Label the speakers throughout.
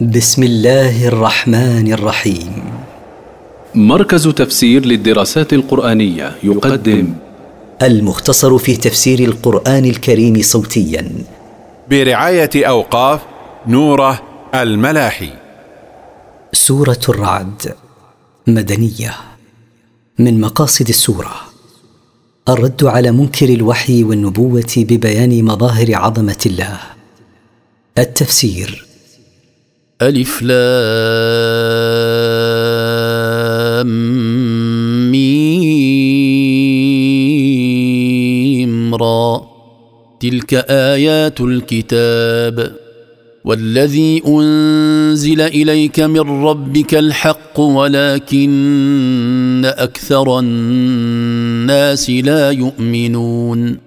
Speaker 1: بسم الله الرحمن الرحيم.
Speaker 2: مركز تفسير للدراسات القرآنية يقدم
Speaker 1: المختصر في تفسير القرآن الكريم صوتيا.
Speaker 3: برعاية أوقاف نوره الملاحي.
Speaker 1: سورة الرعد مدنية. من مقاصد السورة الرد على منكر الوحي والنبوة ببيان مظاهر عظمة الله. التفسير
Speaker 4: ألف لام ميم را. تلك آيات الكتاب. والذي أنزل إليك من ربك الحق ولكن أكثر الناس لا يؤمنون.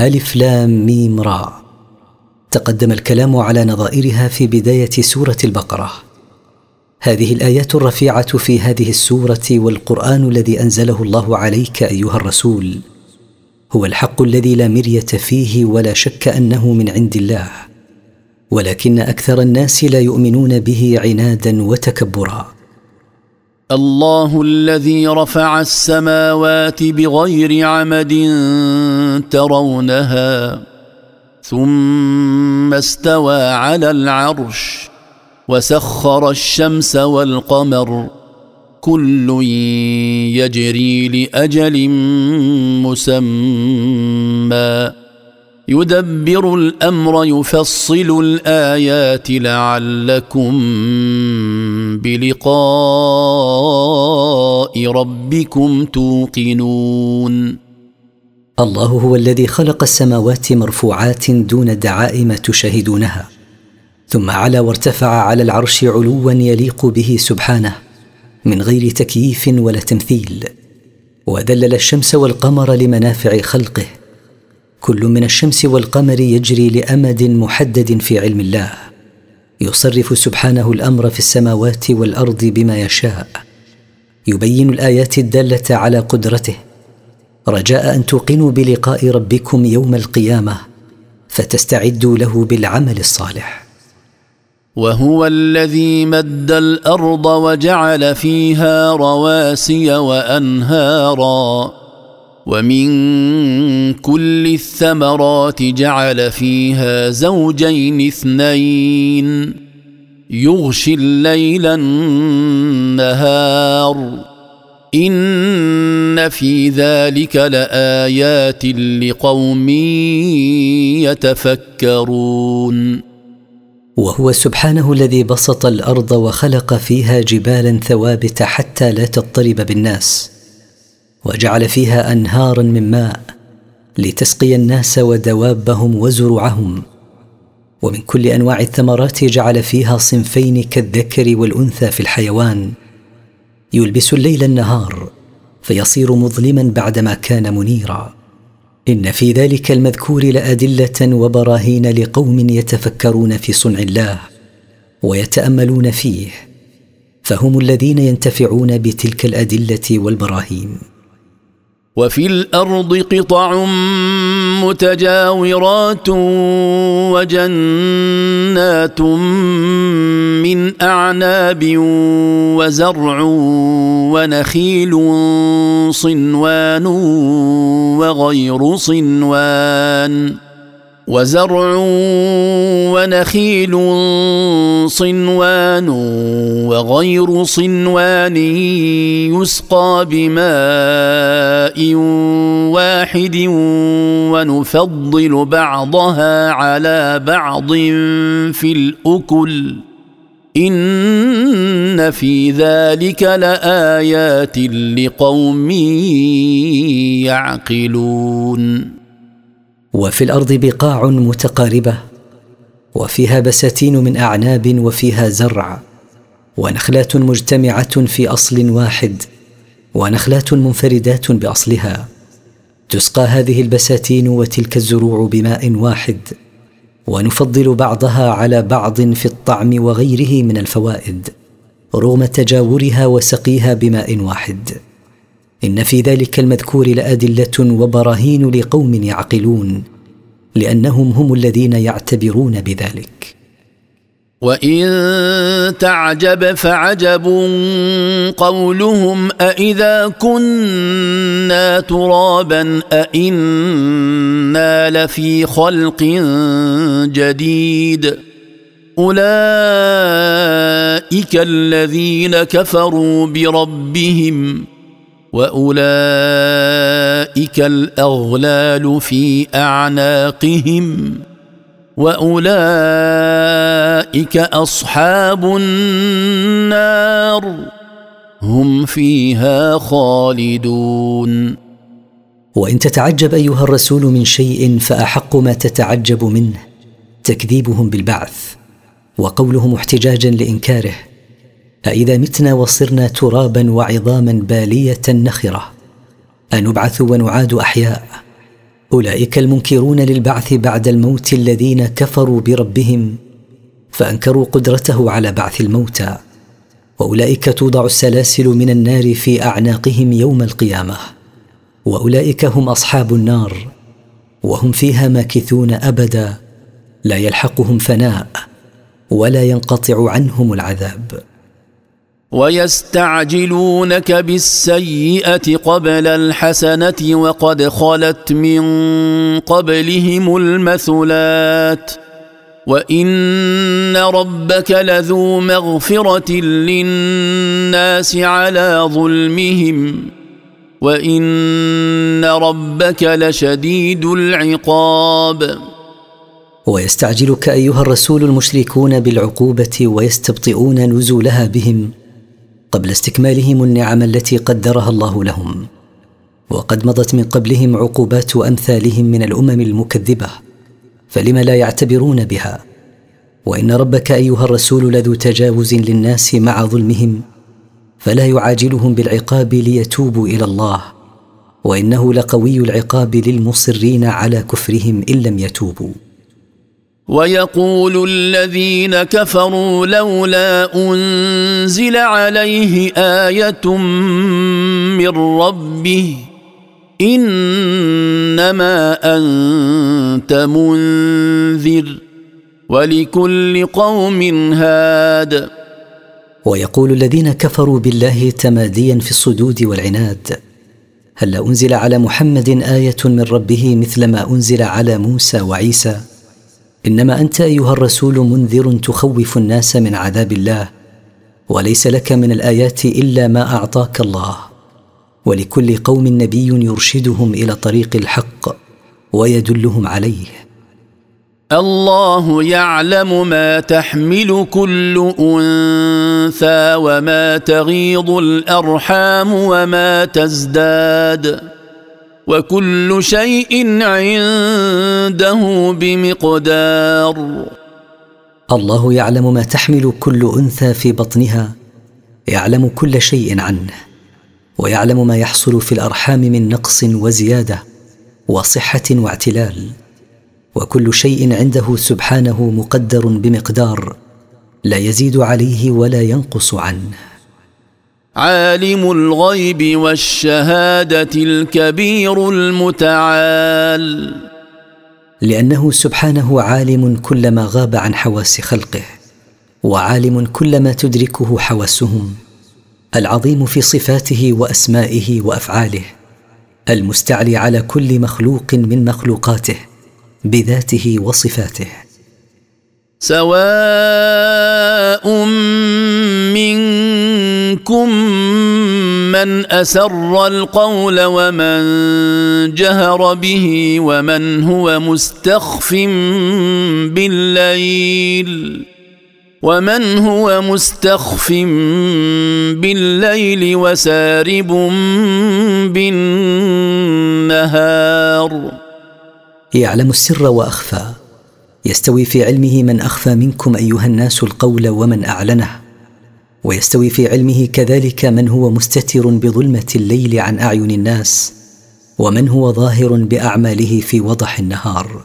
Speaker 1: ألف لام ميم را. تقدم الكلام على نظائرها في بداية سورة البقرة. هذه الآيات الرفيعة في هذه السورة والقرآن الذي أنزله الله عليك أيها الرسول هو الحق الذي لا مرية فيه ولا شك أنه من عند الله ولكن أكثر الناس لا يؤمنون به عنادا وتكبرا.
Speaker 4: الله الذي رفع السماوات بغير عمد ترونها ثم استوى على العرش وسخر الشمس والقمر. كل يجري لأجل مسمى. يدبر الأمر يفصل الآيات لعلكم بلقاء ربكم توقنون.
Speaker 1: الله هو الذي خلق السماوات مرفوعات دون دعائم تشاهدونها ثم علا وارتفع على العرش علوا يليق به سبحانه من غير تكييف ولا تمثيل وذلل الشمس والقمر لمنافع خلقه كل من الشمس والقمر يجري لأمد محدد في علم الله يصرف سبحانه الأمر في السماوات والأرض بما يشاء يبين الآيات الدالة على قدرته رجاء أن توقنوا بلقاء ربكم يوم القيامة فتستعدوا له بالعمل الصالح.
Speaker 4: وهو الذي مد الأرض وجعل فيها رواسي وأنهارا ومن كل الثمرات جعل فيها زوجين اثنين يغشي الليل النهار. إن في ذلك لآيات لقوم يتفكرون.
Speaker 1: وهو سبحانه الذي بسط الأرض وخلق فيها جبالا ثوابت حتى لا تضطرب بالناس وجعل فيها أنهارا من ماء لتسقي الناس ودوابهم وزروعهم ومن كل أنواع الثمرات جعل فيها صنفين كالذكر والأنثى في الحيوان يلبس الليل النهار فيصير مظلما بعدما كان منيرا. إن في ذلك المذكور لأدلة وبراهين لقوم يتفكرون في صنع الله ويتأملون فيه فهم الذين ينتفعون بتلك الأدلة والبراهين.
Speaker 4: وفي الأرض قطع متجاورات وجنات من أعناب وزرع ونخيل صنوان وغير صنوان وزرع ونخيل صنوان وغير صنوان يسقى بماء واحد ونفضل بعضها على بعض في الأكل. إن في ذلك لآيات لقوم يعقلون.
Speaker 1: وفي الأرض بقاع متقاربة وفيها بساتين من أعناب وفيها زرع ونخلات مجتمعة في أصل واحد ونخلات منفردات بأصلها. تسقى هذه البساتين وتلك الزروع بماء واحد ونفضل بعضها على بعض في الطعم وغيره من الفوائد رغم تجاورها وسقيها بماء واحد. إن في ذلك المذكور لأدلة وبراهين لقوم يعقلون لأنهم هم الذين يعتبرون بذلك.
Speaker 4: وإن تعجب فعجب قولهم أإذا كنا ترابا أإنا لفي خلق جديد. أولئك الذين كفروا بربهم واولئك الاغلال في اعناقهم واولئك اصحاب النار هم فيها خالدون
Speaker 1: وان تتعجب ايها الرسول من شيء فاحق ما تتعجب منه تكذيبهم بالبعث وقولهم احتجاجا لانكاره. أإذا متنا وصرنا ترابا وعظاما بالية نخرة؟ أنبعث ونعاد أحياء. أولئك المنكرون للبعث بعد الموت الذين كفروا بربهم فأنكروا قدرته على بعث الموتى. وأولئك توضع السلاسل من النار في أعناقهم يوم القيامة. وأولئك هم أصحاب النار وهم فيها ماكثون أبدا. لا يلحقهم فناء ولا ينقطع عنهم العذاب.
Speaker 4: ويستعجلونك بالسيئة قبل الحسنة وقد خلت من قبلهم المثلات وإن ربك لذو مغفرة للناس على ظلمهم وإن ربك لشديد العقاب.
Speaker 1: ويستعجلك أيها الرسول المشركون بالعقوبة ويستبطئون نزولها بهم قبل استكمالهم النعم التي قدرها الله لهم. وقد مضت من قبلهم عقوبات أمثالهم من الأمم المكذبة فلم لا يعتبرون بها؟ وإن ربك أيها الرسول لذو تجاوز للناس مع ظلمهم فلا يعاجلهم بالعقاب ليتوبوا إلى الله وإنه لقوي العقاب للمصرين على كفرهم إن لم يتوبوا.
Speaker 4: ويقول الذين كفروا لولا أنزل عليه آية من ربه إنما أنت منذر ولكل قوم هاد.
Speaker 1: ويقول الذين كفروا بالله تماديا في الصدود والعناد هل أنزل على محمد آية من ربه مثل ما أنزل على موسى وعيسى؟ إنما أنت أيها الرسول منذر تخوف الناس من عذاب الله وليس لك من الآيات إلا ما أعطاك الله. ولكل قوم نبي يرشدهم إلى طريق الحق ويدلهم عليه.
Speaker 4: الله يعلم ما تحمل كل أنثى وما تغيض الأرحام وما تزداد. وكل شيء عنده بمقدار.
Speaker 1: الله يعلم ما تحمل كل أنثى في بطنها يعلم كل شيء عنه ويعلم ما يحصل في الأرحام من نقص وزيادة وصحة واعتلال. وكل شيء عنده سبحانه مقدر بمقدار لا يزيد عليه ولا ينقص عنه.
Speaker 4: عالم الغيب والشهادة الكبير المتعال.
Speaker 1: لأنه سبحانه عالم كل ما غاب عن حواس خلقه وعالم كل ما تدركه حواسهم العظيم في صفاته وأسمائه وأفعاله المستعلي على كل مخلوق من مخلوقاته بذاته وصفاته.
Speaker 4: سواء منكم من أسر القول ومن جهر به ومن هو مستخف بالليل ومن هو مستخف بالليل وسارب بالنهار.
Speaker 1: يعلم السر وأخفى يستوي في علمه من أخفى منكم أيها الناس القول ومن أعلنه. ويستوي في علمه كذلك من هو مستتر بظلمة الليل عن أعين الناس ومن هو ظاهر بأعماله في وضح النهار.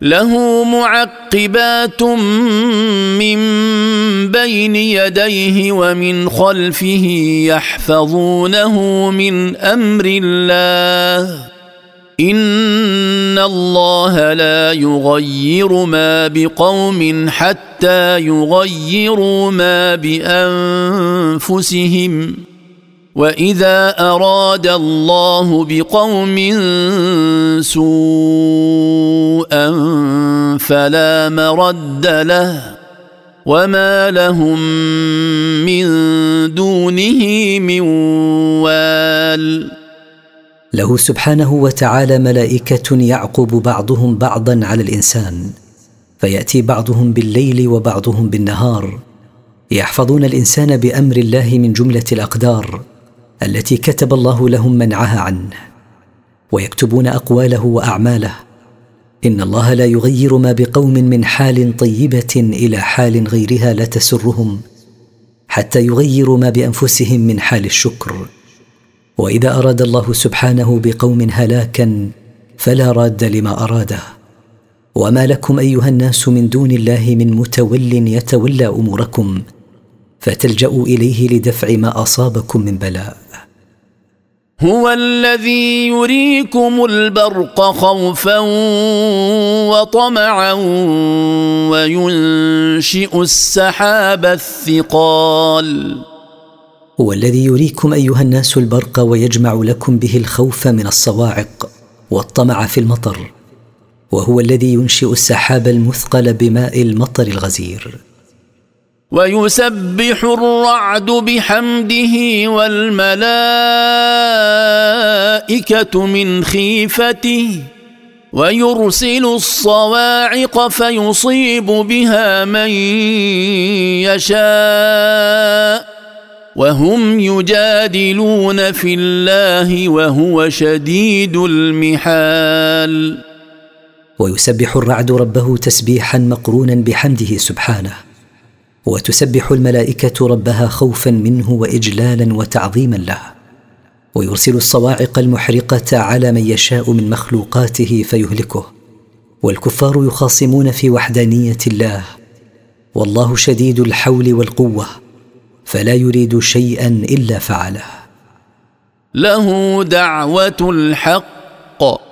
Speaker 4: له معقبات من بين يديه ومن خلفه يحفظونه من أمر الله. إن الله لا يغير ما بقوم حتى يغيروا ما بأنفسهم. وإذا أراد الله بقوم سوءا فلا مرد له. وما لهم من دونه من وال.
Speaker 1: له سبحانه وتعالى ملائكة يعقب بعضهم بعضا على الإنسان. فيأتي بعضهم بالليل وبعضهم بالنهار. يحفظون الإنسان بأمر الله من جملة الأقدار التي كتب الله لهم منعها عنه. ويكتبون أقواله وأعماله. إن الله لا يغير ما بقوم من حال طيبة إلى حال غيرها لا تسرهم حتى يغيروا ما بأنفسهم من حال الشكر. وإذا أراد الله سبحانه بقوم هلاكا فلا راد لما أراده. وما لكم ايها الناس من دون الله من متول يتولى اموركم فتلجاوا اليه لدفع ما اصابكم من بلاء
Speaker 4: هو الذي يريكم البرق خوفا وطمعا وينشئ السحاب الثقال
Speaker 1: هو الذي يريكم ايها الناس البرق ويجمع لكم به الخوف من الصواعق والطمع في المطر وهو الذي ينشئ السحاب المثقل بماء المطر الغزير.
Speaker 4: ويسبح الرعد بحمده والملائكة من خيفته ويرسل الصواعق فيصيب بها من يشاء وهم يجادلون في الله وهو شديد المحال.
Speaker 1: ويسبح الرعد ربه تسبيحا مقرونا بحمده سبحانه وتسبح الملائكة ربها خوفا منه واجلالا وتعظيما له. ويرسل الصواعق المحرقة على من يشاء من مخلوقاته فيهلكه. والكفار يخاصمون في وحدانية الله. والله شديد الحول والقوة فلا يريد شيئا إلا فعله.
Speaker 4: له دعوة الحق.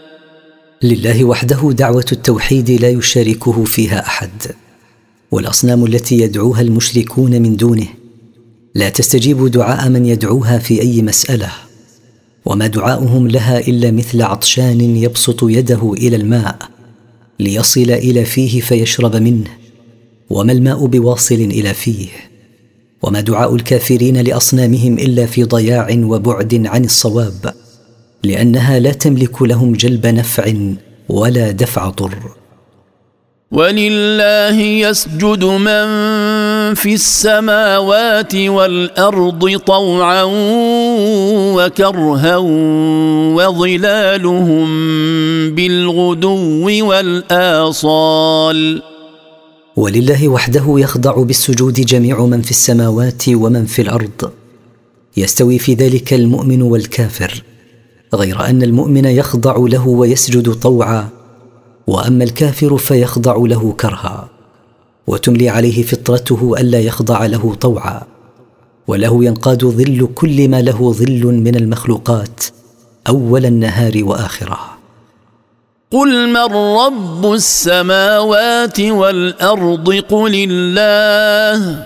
Speaker 1: لله وحده دعوة التوحيد لا يشاركه فيها أحد. والأصنام التي يدعوها المشركون من دونه لا تستجيب دعاء من يدعوها في أي مسألة وما دعاؤهم لها إلا مثل عطشان يبسط يده إلى الماء ليصل إلى فيه فيشرب منه وما الماء بواصل إلى فيه وما دعاء الكافرين لأصنامهم إلا في ضياع وبعد عن الصواب. لأنها لا تملك لهم جلب نفع ولا دفع ضر.
Speaker 4: ولله يسجد من في السماوات والأرض طوعا وكرها وظلالهم بالغدو والآصال.
Speaker 1: ولله وحده يخضع بالسجود جميع من في السماوات ومن في الأرض. يستوي في ذلك المؤمن والكافر. غير أن المؤمن يخضع له ويسجد طوعا وأما الكافر فيخضع له كرها وتملي عليه فطرته ألا يخضع له طوعا وله ينقاد ظل كل ما له ظل من المخلوقات أول النهار وآخره.
Speaker 4: قل من رب السماوات والأرض قل الله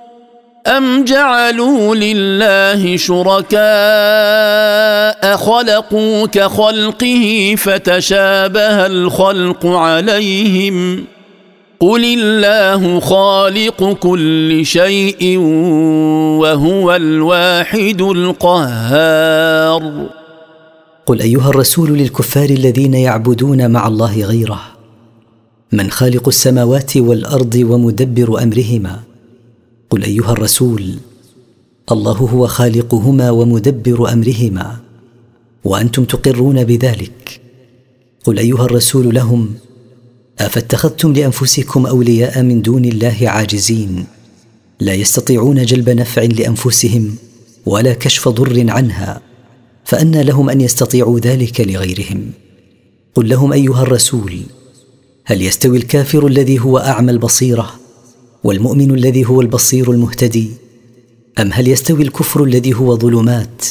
Speaker 4: أم جعلوا لله شركاء خلقوا كخلقه فتشابه الخلق عليهم قل الله خالق كل شيء وهو الواحد القهار
Speaker 1: قل ايها الرسول للكفار الذين يعبدون مع الله غيره من خالق السماوات والارض ومدبر امرهما قل أيها الرسول الله هو خالقهما ومدبر أمرهما وأنتم تقرون بذلك. قل أيها الرسول لهم أفاتخذتم لأنفسكم أولياء من دون الله عاجزين؟ لا يستطيعون جلب نفع لأنفسهم ولا كشف ضر عنها فانى لهم أن يستطيعوا ذلك لغيرهم. قل لهم أيها الرسول هل يستوي الكافر الذي هو أعمى البصيرة؟ والمؤمن الذي هو البصير المهتدي؟ أم هل يستوي الكفر الذي هو ظلمات؟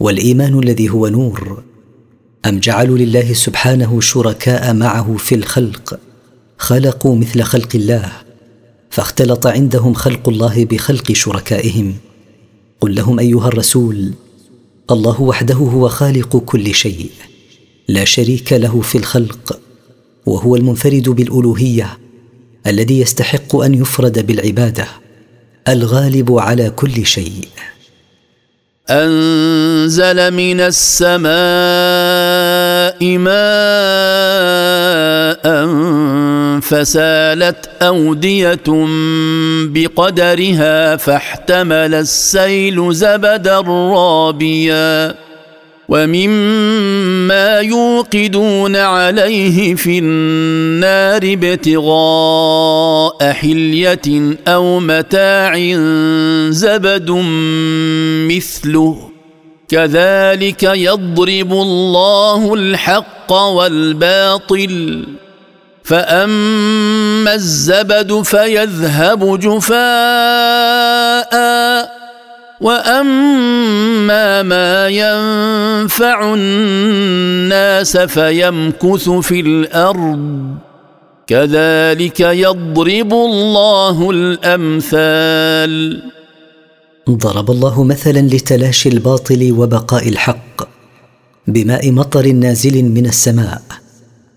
Speaker 1: والإيمان الذي هو نور؟ أم جعلوا لله سبحانه شركاء معه في الخلق؟ خلقوا مثل خلق الله فاختلط عندهم خلق الله بخلق شركائهم. قل لهم أيها الرسول الله وحده هو خالق كل شيء لا شريك له في الخلق وهو المنفرد بالألوهية. الذي يستحق أن يفرد بالعبادة الغالب على كل شيء.
Speaker 4: أنزل من السماء ماء فسالت أودية بقدرها فاحتمل السيل زبدا رابيا. ومما يوقدون عليه في النار ابتغاء حلية أو متاع زبد مثله. كذلك يضرب الله الحق والباطل. فأما الزبد فيذهب جفاء. واما ما ينفع الناس فيمكث في الأرض كذلك يضرب الله الامثال
Speaker 1: ضرب الله مثلا لتلاشي الباطل وبقاء الحق بماء مطر نازل من السماء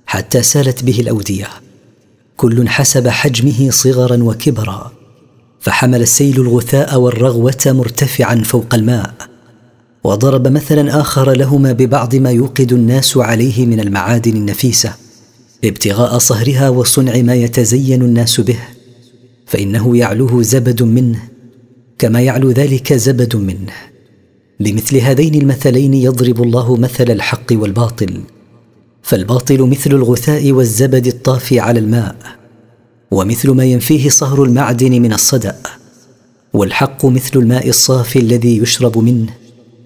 Speaker 1: حتى سالت به الأودية. كل حسب حجمه صغرا وكبرا. فحمل السيل الغثاء والرغوة مرتفعا فوق الماء وضرب مثلا آخر لهما ببعض ما يوقد الناس عليه من المعادن النفيسة ابتغاء صهرها وصنع ما يتزين الناس به فإنه يعلوه زبد منه كما يعلو ذلك زبد منه. بمثل هذين المثلين يضرب الله مثل الحق والباطل فالباطل مثل الغثاء والزبد الطافي على الماء. ومثل ما ينفيه صهر المعدن من الصدأ والحق مثل الماء الصافي الذي يشرب منه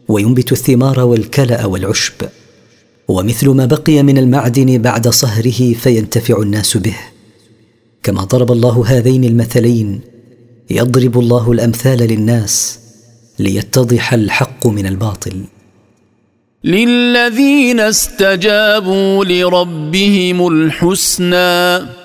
Speaker 1: وينبت الثمار والكلأ والعشب. ومثل ما بقي من المعدن بعد صهره فينتفع الناس به. كما ضرب الله هذين المثلين يضرب الله الأمثال للناس ليتضح الحق من الباطل.
Speaker 4: للذين استجابوا لربهم الحسنى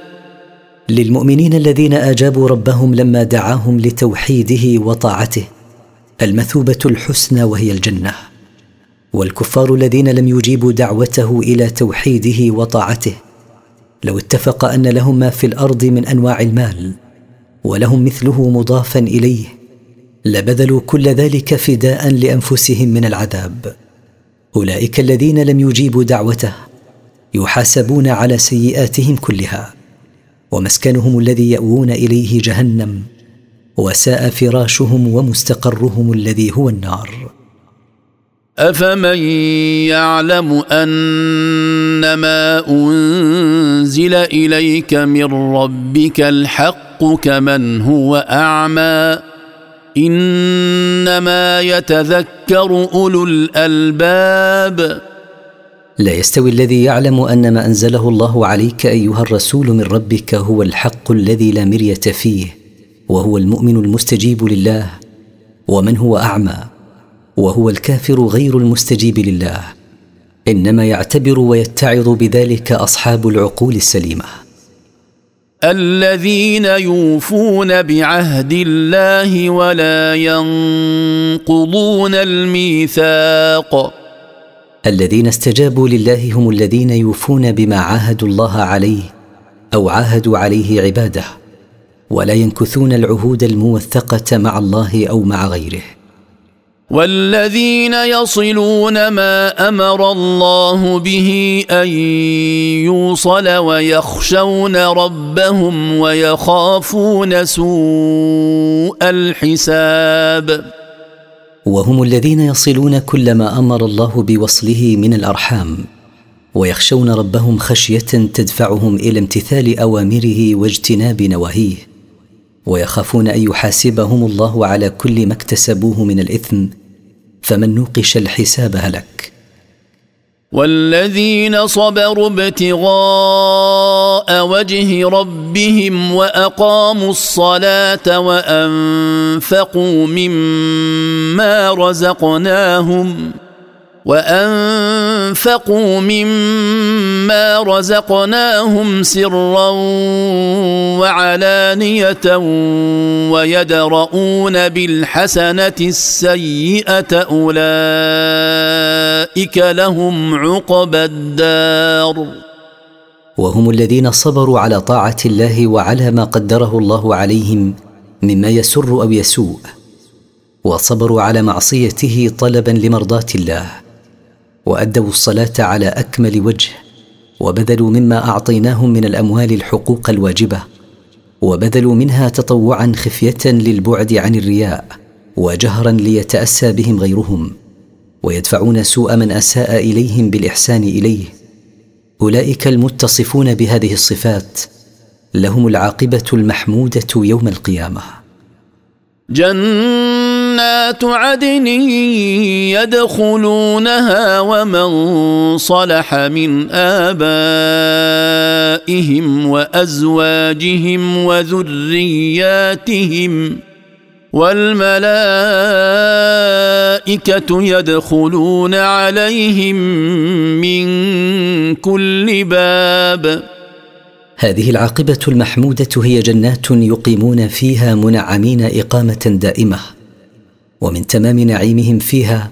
Speaker 1: للمؤمنين الذين آجابوا ربهم لما دعاهم لتوحيده وطاعته المثوبة الحسنى وهي الجنة والكفار الذين لم يجيبوا دعوته إلى توحيده وطاعته لو اتفق أن لهم ما في الأرض من أنواع المال ولهم مثله مضافا إليه لبذلوا كل ذلك فداء لأنفسهم من العذاب. أولئك الذين لم يجيبوا دعوته يحاسبون على سيئاتهم كلها. ومسكنهم الذي يأوون إليه جهنم وساء فراشهم ومستقرهم الذي هو النار.
Speaker 4: أفمن يعلم أنما أنزل إليك من ربك الحق كمن هو أعمى؟ إنما يتذكر أولو الألباب.
Speaker 1: لا يستوي الذي يعلم أن ما أنزله الله عليك أيها الرسول من ربك هو الحق الذي لا مرية فيه وهو المؤمن المستجيب لله ومن هو أعمى وهو الكافر غير المستجيب لله إنما يعتبر ويتعظ بذلك أصحاب العقول السليمة.
Speaker 4: الذين يوفون بعهد الله ولا ينقضون الميثاق.
Speaker 1: الذين استجابوا لله هم الذين يوفون بما عاهدوا الله عليه أو عاهدوا عليه عباده ولا ينكثون العهود الموثقة مع الله أو مع غيره.
Speaker 4: والذين يصلون ما أمر الله به أن يوصل ويخشون ربهم ويخافون سوء الحساب.
Speaker 1: وهم الذين يصلون كل ما أمر الله بوصله من الأرحام ويخشون ربهم خشية تدفعهم إلى امتثال أوامره واجتناب نواهيه ويخافون أن يحاسبهم الله على كل ما اكتسبوه من الإثم فمن نوقش الحساب هلك.
Speaker 4: والذين صبروا ابتغاء وجه ربهم وأقاموا الصلاة وأنفقوا مما رزقناهم وأنفقوا مما رزقناهم سرا وعلانية ويدرؤون بالحسنة السيئة أولئك لهم عقبى الدار.
Speaker 1: وهم الذين صبروا على طاعة الله وعلى ما قدره الله عليهم مما يسر أو يسوء وصبروا على معصيته طلبا لمرضاة الله. وأدوا الصلاة على أكمل وجه وبذلوا مما أعطيناهم من الأموال الحقوق الواجبة وبذلوا منها تطوعا خفية للبعد عن الرياء وجهرا ليتأسى بهم غيرهم ويدفعون سوء من أساء إليهم بالإحسان إليه. أولئك المتصفون بهذه الصفات لهم العاقبة المحمودة يوم القيامة.
Speaker 4: جنات عدن يدخلونها ومن صلح من آبائهم وأزواجهم وذرياتهم والملائكة يدخلون عليهم من كل باب.
Speaker 1: هذه العاقبة المحمودة هي جنات يقيمون فيها منعمين إقامة دائمة. ومن تمام نعيمهم فيها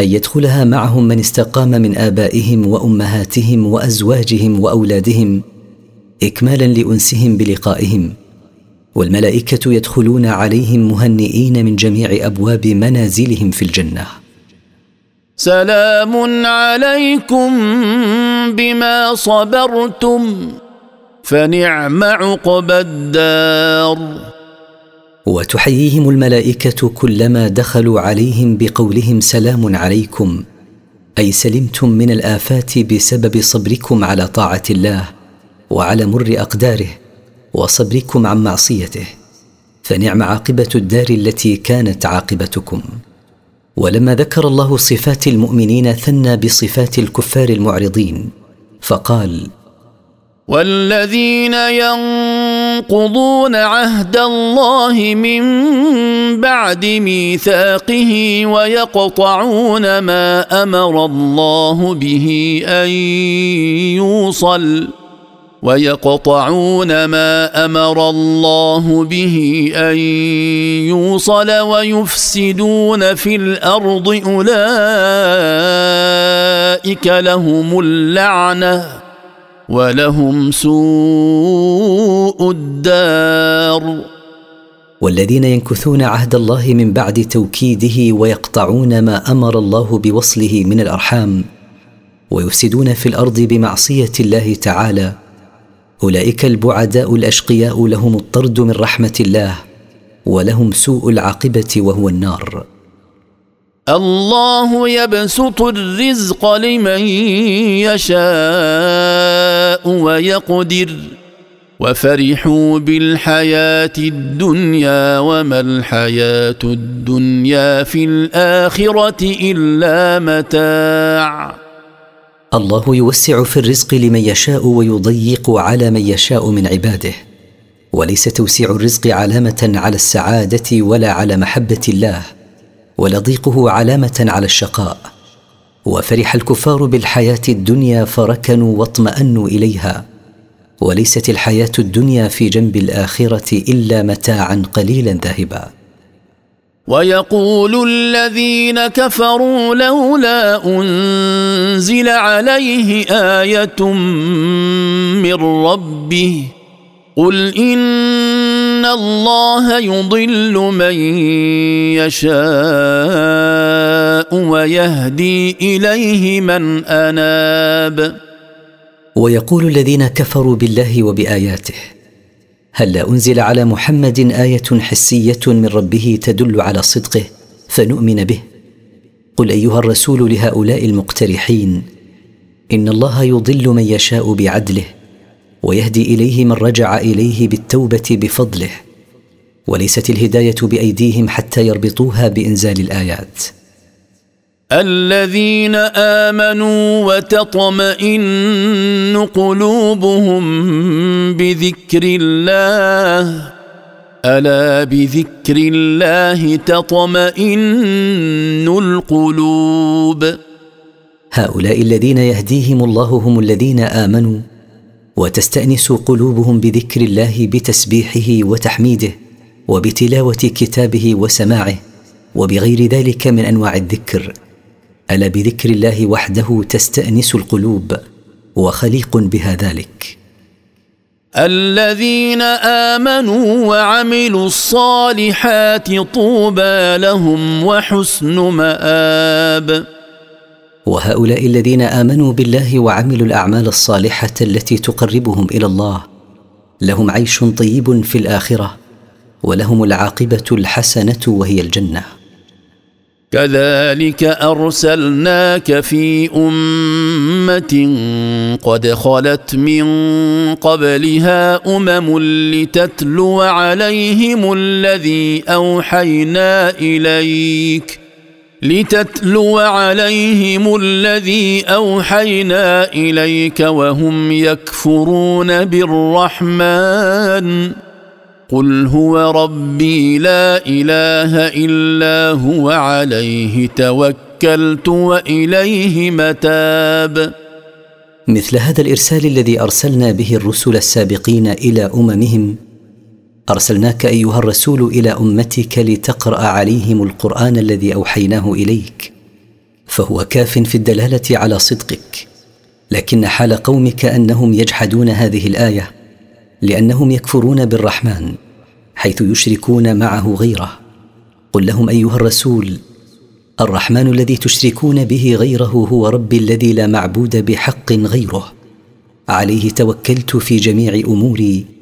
Speaker 1: أن يدخلها معهم من استقام من آبائهم وأمهاتهم وأزواجهم وأولادهم اكمالا لأنسهم بلقائهم. والملائكة يدخلون عليهم مهنئين من جميع أبواب منازلهم في الجنة.
Speaker 4: سلام عليكم بما صبرتم فنعم عقبى الدار.
Speaker 1: وتحييهم الملائكة كلما دخلوا عليهم بقولهم سلام عليكم. أي سلمتم من الآفات بسبب صبركم على طاعة الله وعلى مر أقداره وصبركم عن معصيته. فنعم عاقبة الدار التي كانت عاقبتكم. ولما ذكر الله صفات المؤمنين ثنى بصفات الكفار المعرضين فقال
Speaker 4: والذين ينقضون عهد الله من بعد ميثاقه ويقطعون ما أمر الله به أن يوصل ويقطعون ما أمر الله به أن يوصل ويفسدون في الأرض أولئك لهم اللعنة ولهم سوء الدار.
Speaker 1: والذين ينكثون عهد الله من بعد توكيده ويقطعون ما أمر الله بوصله من الأرحام ويفسدون في الأرض بمعصية الله تعالى. أولئك البعداء الأشقياء لهم الطرد من رحمة الله ولهم سوء العاقبة وهو النار.
Speaker 4: الله يبسط الرزق لمن يشاء ويقدر. وفرحوا بالحياة الدنيا وما الحياة الدنيا في الآخرة إلا متاع.
Speaker 1: الله يوسع في الرزق لمن يشاء ويضيق على من يشاء من عباده. وليس توسيع الرزق علامة على السعادة ولا على محبة الله. ولا ضيقه علامة على الشقاء. وفرح الكفار بالحياة الدنيا فركنوا واطمأنوا إليها. وليست الحياة الدنيا في جنب الآخرة إلا متاعا قليلا ذاهبا.
Speaker 4: ويقول الذين كفروا لولا أنزل عليه آية من ربه قل إن الله يضل من يشاء ويهدي اليه من اناب.
Speaker 1: ويقول الذين كفروا بالله وبآياته هل لا أنزل على محمد آية حسية من ربه تدل على صدقه فنؤمن به؟ قل أيها الرسول لهؤلاء المقترحين إن الله يضل من يشاء بعدله ويهدي إليه من رجع إليه بالتوبة بفضله وليست الهداية بأيديهم حتى يربطوها بإنزال الآيات.
Speaker 4: الذين آمنوا وتطمئن قلوبهم بذكر الله ألا بذكر الله تطمئن القلوب؟
Speaker 1: هؤلاء الذين يهديهم الله هم الذين آمنوا وتستأنس قلوبهم بذكر الله بتسبيحه وتحميده وبتلاوة كتابه وسماعه وبغير ذلك من أنواع الذكر. ألا بذكر الله وحده تستأنس القلوب وخليق بها ذلك.
Speaker 4: الذين آمنوا وعملوا الصالحات طوبى لهم وحسن مآب.
Speaker 1: وهؤلاء الذين آمنوا بالله وعملوا الأعمال الصالحة التي تقربهم إلى الله لهم عيش طيب في الآخرة ولهم العاقبة الحسنة وهي الجنة.
Speaker 4: كذلك أرسلناك في أمة قد خلت من قبلها أمم لتتلو عليهم الذي أوحينا إليك. لتتلو عليهم الذي أوحينا إليك وهم يكفرون بالرحمن. قل هو ربي لا إله إلا هو عليه توكلت وإليه متاب.
Speaker 1: مثل هذا الإرسال الذي أرسلنا به الرسل السابقين إلى أممهم أرسلناك أيها الرسول إلى أمتك لتقرأ عليهم القرآن الذي أوحيناه إليك فهو كاف في الدلالة على صدقك. لكن حال قومك أنهم يجحدون هذه الآية لأنهم يكفرون بالرحمن حيث يشركون معه غيره. قل لهم أيها الرسول الرحمن الذي تشركون به غيره هو ربي الذي لا معبود بحق غيره. عليه توكلت في جميع أموري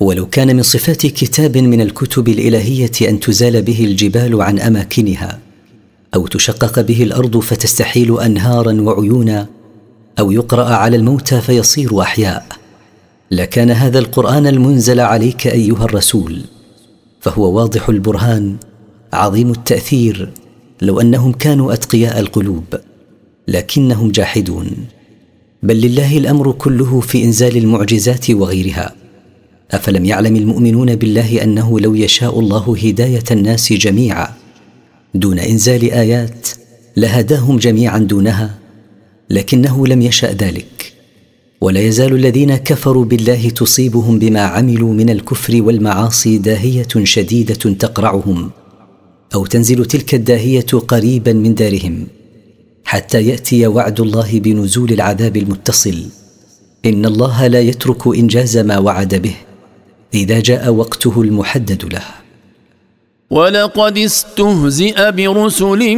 Speaker 1: ولو كان من صفات كتاب من الكتب الإلهية أن تزال به الجبال عن أماكنها أو تشقق به الأرض فتستحيل أنهارا وعيونا أو يقرأ على الموتى فيصير أحياء. لكان هذا القرآن المنزل عليك أيها الرسول. فهو واضح البرهان عظيم التأثير لو أنهم كانوا أتقياء القلوب لكنهم جاحدون. بل لله الأمر كله في إنزال المعجزات وغيرها. أفلم يعلم المؤمنون بالله أنه لو يشاء الله هداية الناس جميعا دون إنزال آيات لهداهم جميعا دونها لكنه لم يشأ ذلك. ولا يزال الذين كفروا بالله تصيبهم بما عملوا من الكفر والمعاصي داهية شديدة تقرعهم أو تنزل تلك الداهية قريبا من دارهم. حتى يأتي وعد الله بنزول العذاب المتصل. إن الله لا يترك إنجاز ما وعد به. إذا جاء وقته المحدد له
Speaker 4: ولقد استهزئ برسل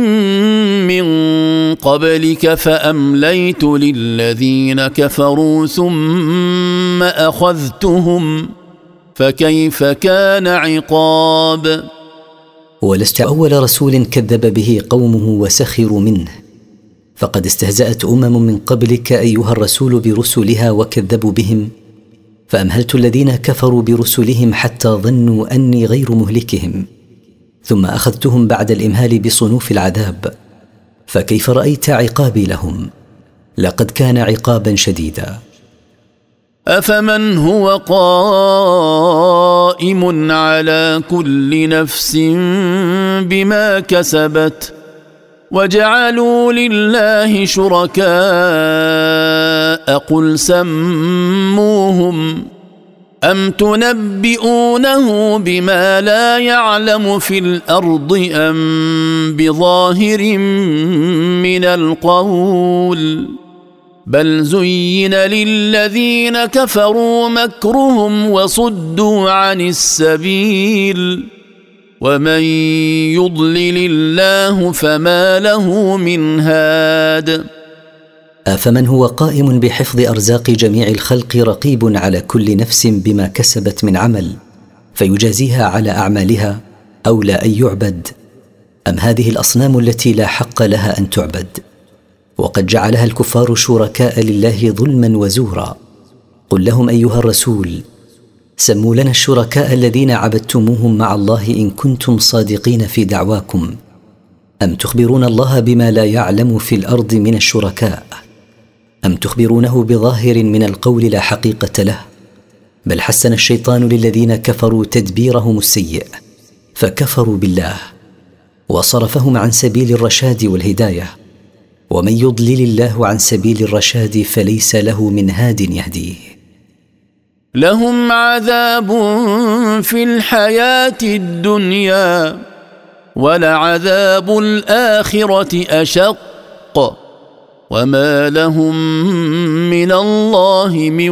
Speaker 4: من قبلك فأمليت للذين كفروا ثم أخذتهم. فكيف كان عقاب؟
Speaker 1: ولست أول رسول كذب به قومه وسخروا منه. فقد استهزأت أمم من قبلك أيها الرسول برسلها وكذبوا بهم. فأمهلت الذين كفروا برسلهم حتى ظنوا أني غير مهلكهم ثم أخذتهم بعد الإمهال بصنوف العذاب فكيف رأيت عقابي لهم؟ لقد كان عقابا شديدا.
Speaker 4: أفمن هو قائم على كل نفس بما كسبت وجعلوا لله شركاء قل سموهم أم تنبئونه بما لا يعلم في الأرض أم بظاهر من القول بل زين للذين كفروا مكرهم وصدوا عن السبيل ومن يضلل الله فما له من هاد
Speaker 1: أفمن هو قائم بحفظ أرزاق جميع الخلق رقيب على كل نفس بما كسبت من عمل فيجازيها على أعمالها اولى أن يعبد. أم هذه الأصنام التي لا حق لها أن تعبد؟ وقد جعلها الكفار شركاء لله ظلما وزورا. قل لهم أيها الرسول سموا لنا الشركاء الذين عبدتموهم مع الله إن كنتم صادقين في دعواكم. أم تخبرون الله بما لا يعلم في الأرض من الشركاء؟ أم تخبرونه بظاهر من القول لا حقيقة له؟ بل حسن الشيطان للذين كفروا تدبيرهم السيء فكفروا بالله وصرفهم عن سبيل الرشاد والهداية ومن يضلل الله عن سبيل الرشاد فليس له من هاد يهديه.
Speaker 4: لهم عذاب في الحياة الدنيا ولعذاب الآخرة أشق. وما لهم من الله من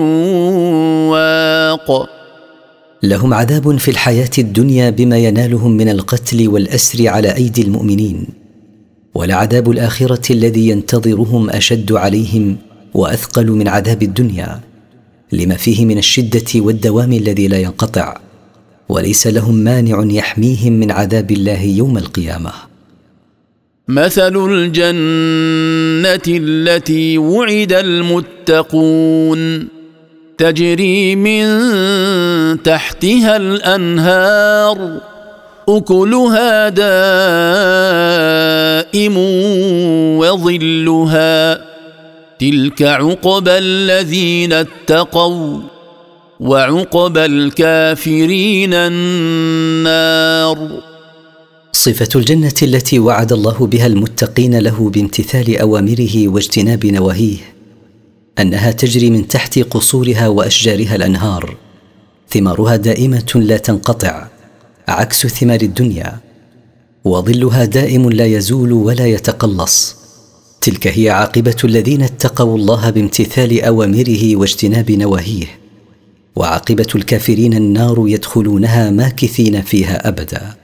Speaker 4: واق.
Speaker 1: لهم عذاب في الحياة الدنيا بما ينالهم من القتل والاسر على ايدي المؤمنين. ولعذاب الاخره الذي ينتظرهم اشد عليهم واثقل من عذاب الدنيا. لما فيه من الشده والدوام الذي لا ينقطع. وليس لهم مانع يحميهم من عذاب الله يوم القيامه.
Speaker 4: مثل الجنه التي وعد المتقون تجري من تحتها الأنهار أكلها دائم وظلها. تلك عقبى الذين اتقوا وعقبى الكافرين النار.
Speaker 1: صفة الجنة التي وعد الله بها المتقين له بامتثال أوامره واجتناب نواهيه أنها تجري من تحت قصورها وأشجارها الأنهار. ثمارها دائمة لا تنقطع عكس ثمار الدنيا. وظلها دائم لا يزول ولا يتقلص. تلك هي عاقبة الذين اتقوا الله بامتثال أوامره واجتناب نواهيه. وعاقبة الكافرين النار يدخلونها ماكثين فيها أبدا.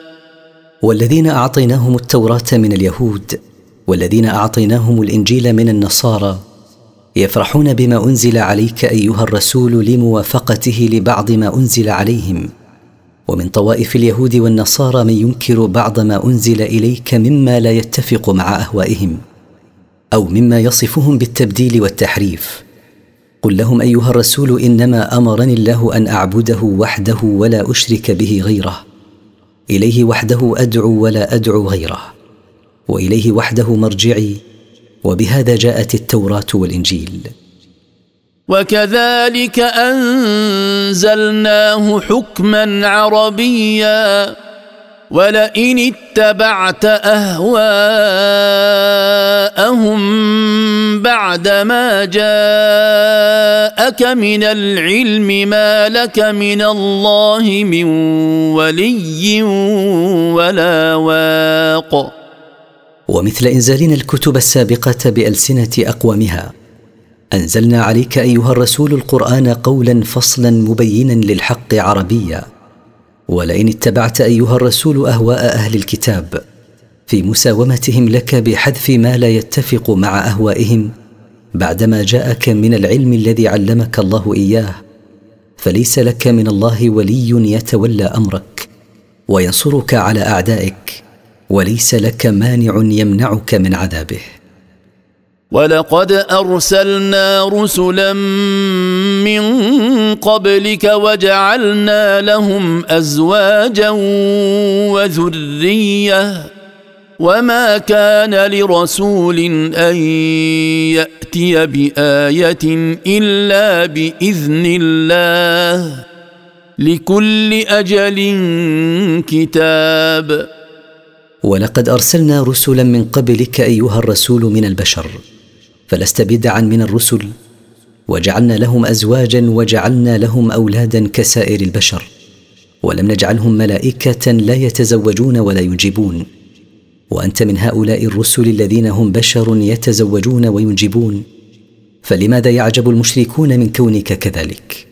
Speaker 1: والذين أعطيناهم التوراة من اليهود والذين أعطيناهم الإنجيل من النصارى يفرحون بما أنزل عليك أيها الرسول لموافقته لبعض ما أنزل عليهم. ومن طوائف اليهود والنصارى من ينكر بعض ما أنزل إليك مما لا يتفق مع أهوائهم أو مما يصفهم بالتبديل والتحريف. قل لهم أيها الرسول إنما أمرني الله أن أعبده وحده ولا أشرك به غيره. إليه وحده أدعو ولا أدعو غيره وإليه وحده مرجعي وبهذا جاءت التوراة والإنجيل.
Speaker 4: وكذلك أنزلناه حكما عربيا. ولئن اتبعت أهواءهم بعدما جاءك من العلم ما لك من الله من ولي ولا واق.
Speaker 1: ومثل إنزالنا الكتب السابقة بألسنة أقوامها. أنزلنا عليك أيها الرسول القرآن قولا فصلا مبينا للحق عربيا. ولئن اتبعت أيها الرسول أهواء أهل الكتاب في مساومتهم لك بحذف ما لا يتفق مع أهوائهم بعدما جاءك من العلم الذي علمك الله إياه فليس لك من الله ولي يتولى أمرك وينصرك على أعدائك وليس لك مانع يمنعك من عذابه.
Speaker 4: ولقد ارسلنا رسلا من قبلك وجعلنا لهم ازواجا وذريه وما كان لرسول ان ياتي بايه الا باذن الله لكل أجل كتاب
Speaker 1: ولقد ارسلنا رسلا من قبلك ايها الرسول من البشر فلست بدعا من الرسل. وجعلنا لهم ازواجا وجعلنا لهم أولادا كسائر البشر. ولم نجعلهم ملائكة لا يتزوجون ولا ينجبون وأنت من هؤلاء الرسل الذين هم بشر يتزوجون وينجبون فلماذا يعجب المشركون من كونك كذلك؟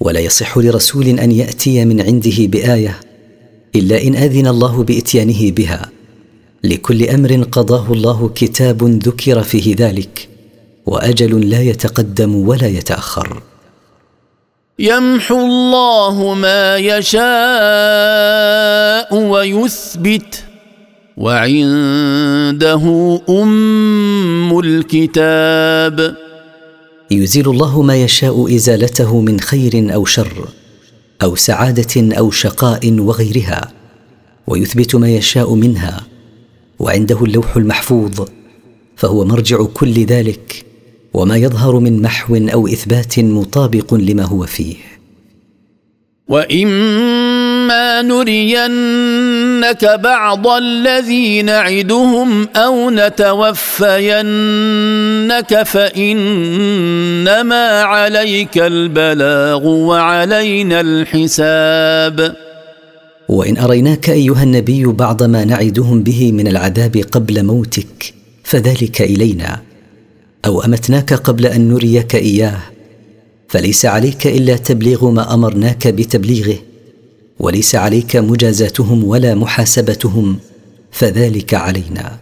Speaker 1: ولا يصح لرسول أن يأتي من عنده بآية إلا إن أذن الله بإتيانه بها. لكل أمر قضاه الله كتاب ذكر فيه ذلك وأجل لا يتقدم ولا يتأخر.
Speaker 4: يمحو الله ما يشاء ويثبت وعنده أم الكتاب.
Speaker 1: يزيل الله ما يشاء إزالته من خير أو شر أو سعادة أو شقاء وغيرها ويثبت ما يشاء منها. وعنده اللوح المحفوظ فهو مرجع كل ذلك وما يظهر من محو أو إثبات مطابق لما هو فيه.
Speaker 4: وإما نرينك بعض الذي نعدهم أو نتوفينك فإنما عليك البلاغ وعلينا الحساب.
Speaker 1: وإن أريناك أيها النبي بعض ما نعدهم به من العذاب قبل موتك فذلك إلينا. أو أمتناك قبل أن نريك إياه فليس عليك إلا تبليغ ما أمرناك بتبليغه وليس عليك مجازاتهم ولا محاسبتهم فذلك علينا.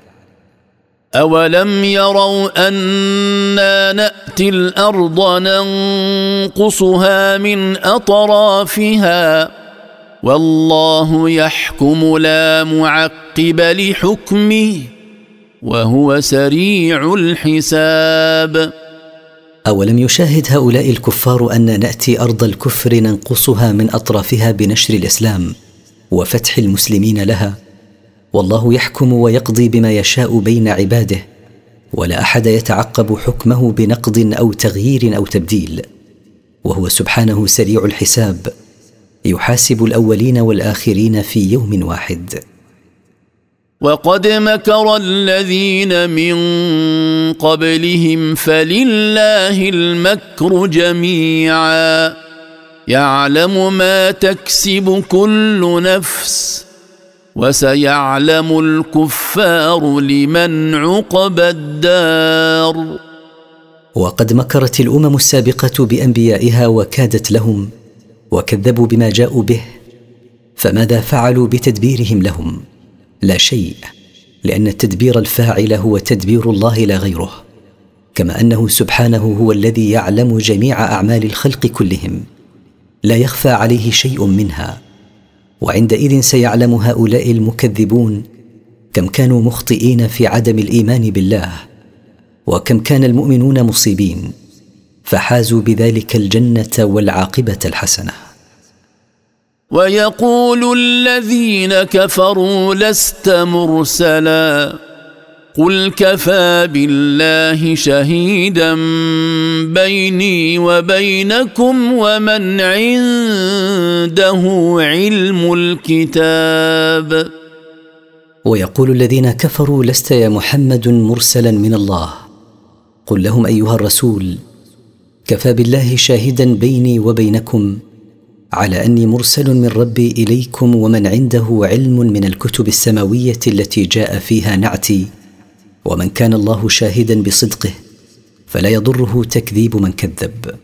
Speaker 4: أولم يروا أنا نأتي الأرض ننقصها من أطرافها؟ والله يحكم لا معقب لحكمه وهو سريع الحساب.
Speaker 1: أولم يشاهد هؤلاء الكفار أن نأتي أرض الكفر ننقصها من أطرافها بنشر الإسلام وفتح المسلمين لها؟ والله يحكم ويقضي بما يشاء بين عباده ولا أحد يتعقب حكمه بنقض أو تغيير أو تبديل وهو سبحانه سريع الحساب. يحاسب الأولين والآخرين في يوم واحد.
Speaker 4: وقد مكر الذين من قبلهم فلله المكر جميعا. يعلم ما تكسب كل نفس وسيعلم الكفار لمن عقب الدار.
Speaker 1: وقد مكرت الأمم السابقة بأنبيائها وكادت لهم وكذبوا بما جاءوا به فماذا فعلوا بتدبيرهم لهم؟ لا شيء لأن التدبير الفاعل هو تدبير الله لا غيره كما أنه سبحانه هو الذي يعلم جميع أعمال الخلق كلهم. لا يخفى عليه شيء منها وعندئذ سيعلم هؤلاء المكذبون كم كانوا مخطئين في عدم الإيمان بالله وكم كان المؤمنون مصيبين فحازوا بذلك الجنة والعاقبة الحسنة.
Speaker 4: ويقول الذين كفروا لست مرسلا قل كفى بالله شهيدا بيني وبينكم ومن عنده علم الكتاب.
Speaker 1: ويقول الذين كفروا لست يا محمد مرسلا من الله. قل لهم أيها الرسول كفى بالله شاهدا بيني وبينكم على أني مرسل من ربي إليكم ومن عنده علم من الكتب السماوية التي جاء فيها نعتي ومن كان الله شاهدا بصدقه فلا يضره تكذيب من كذب.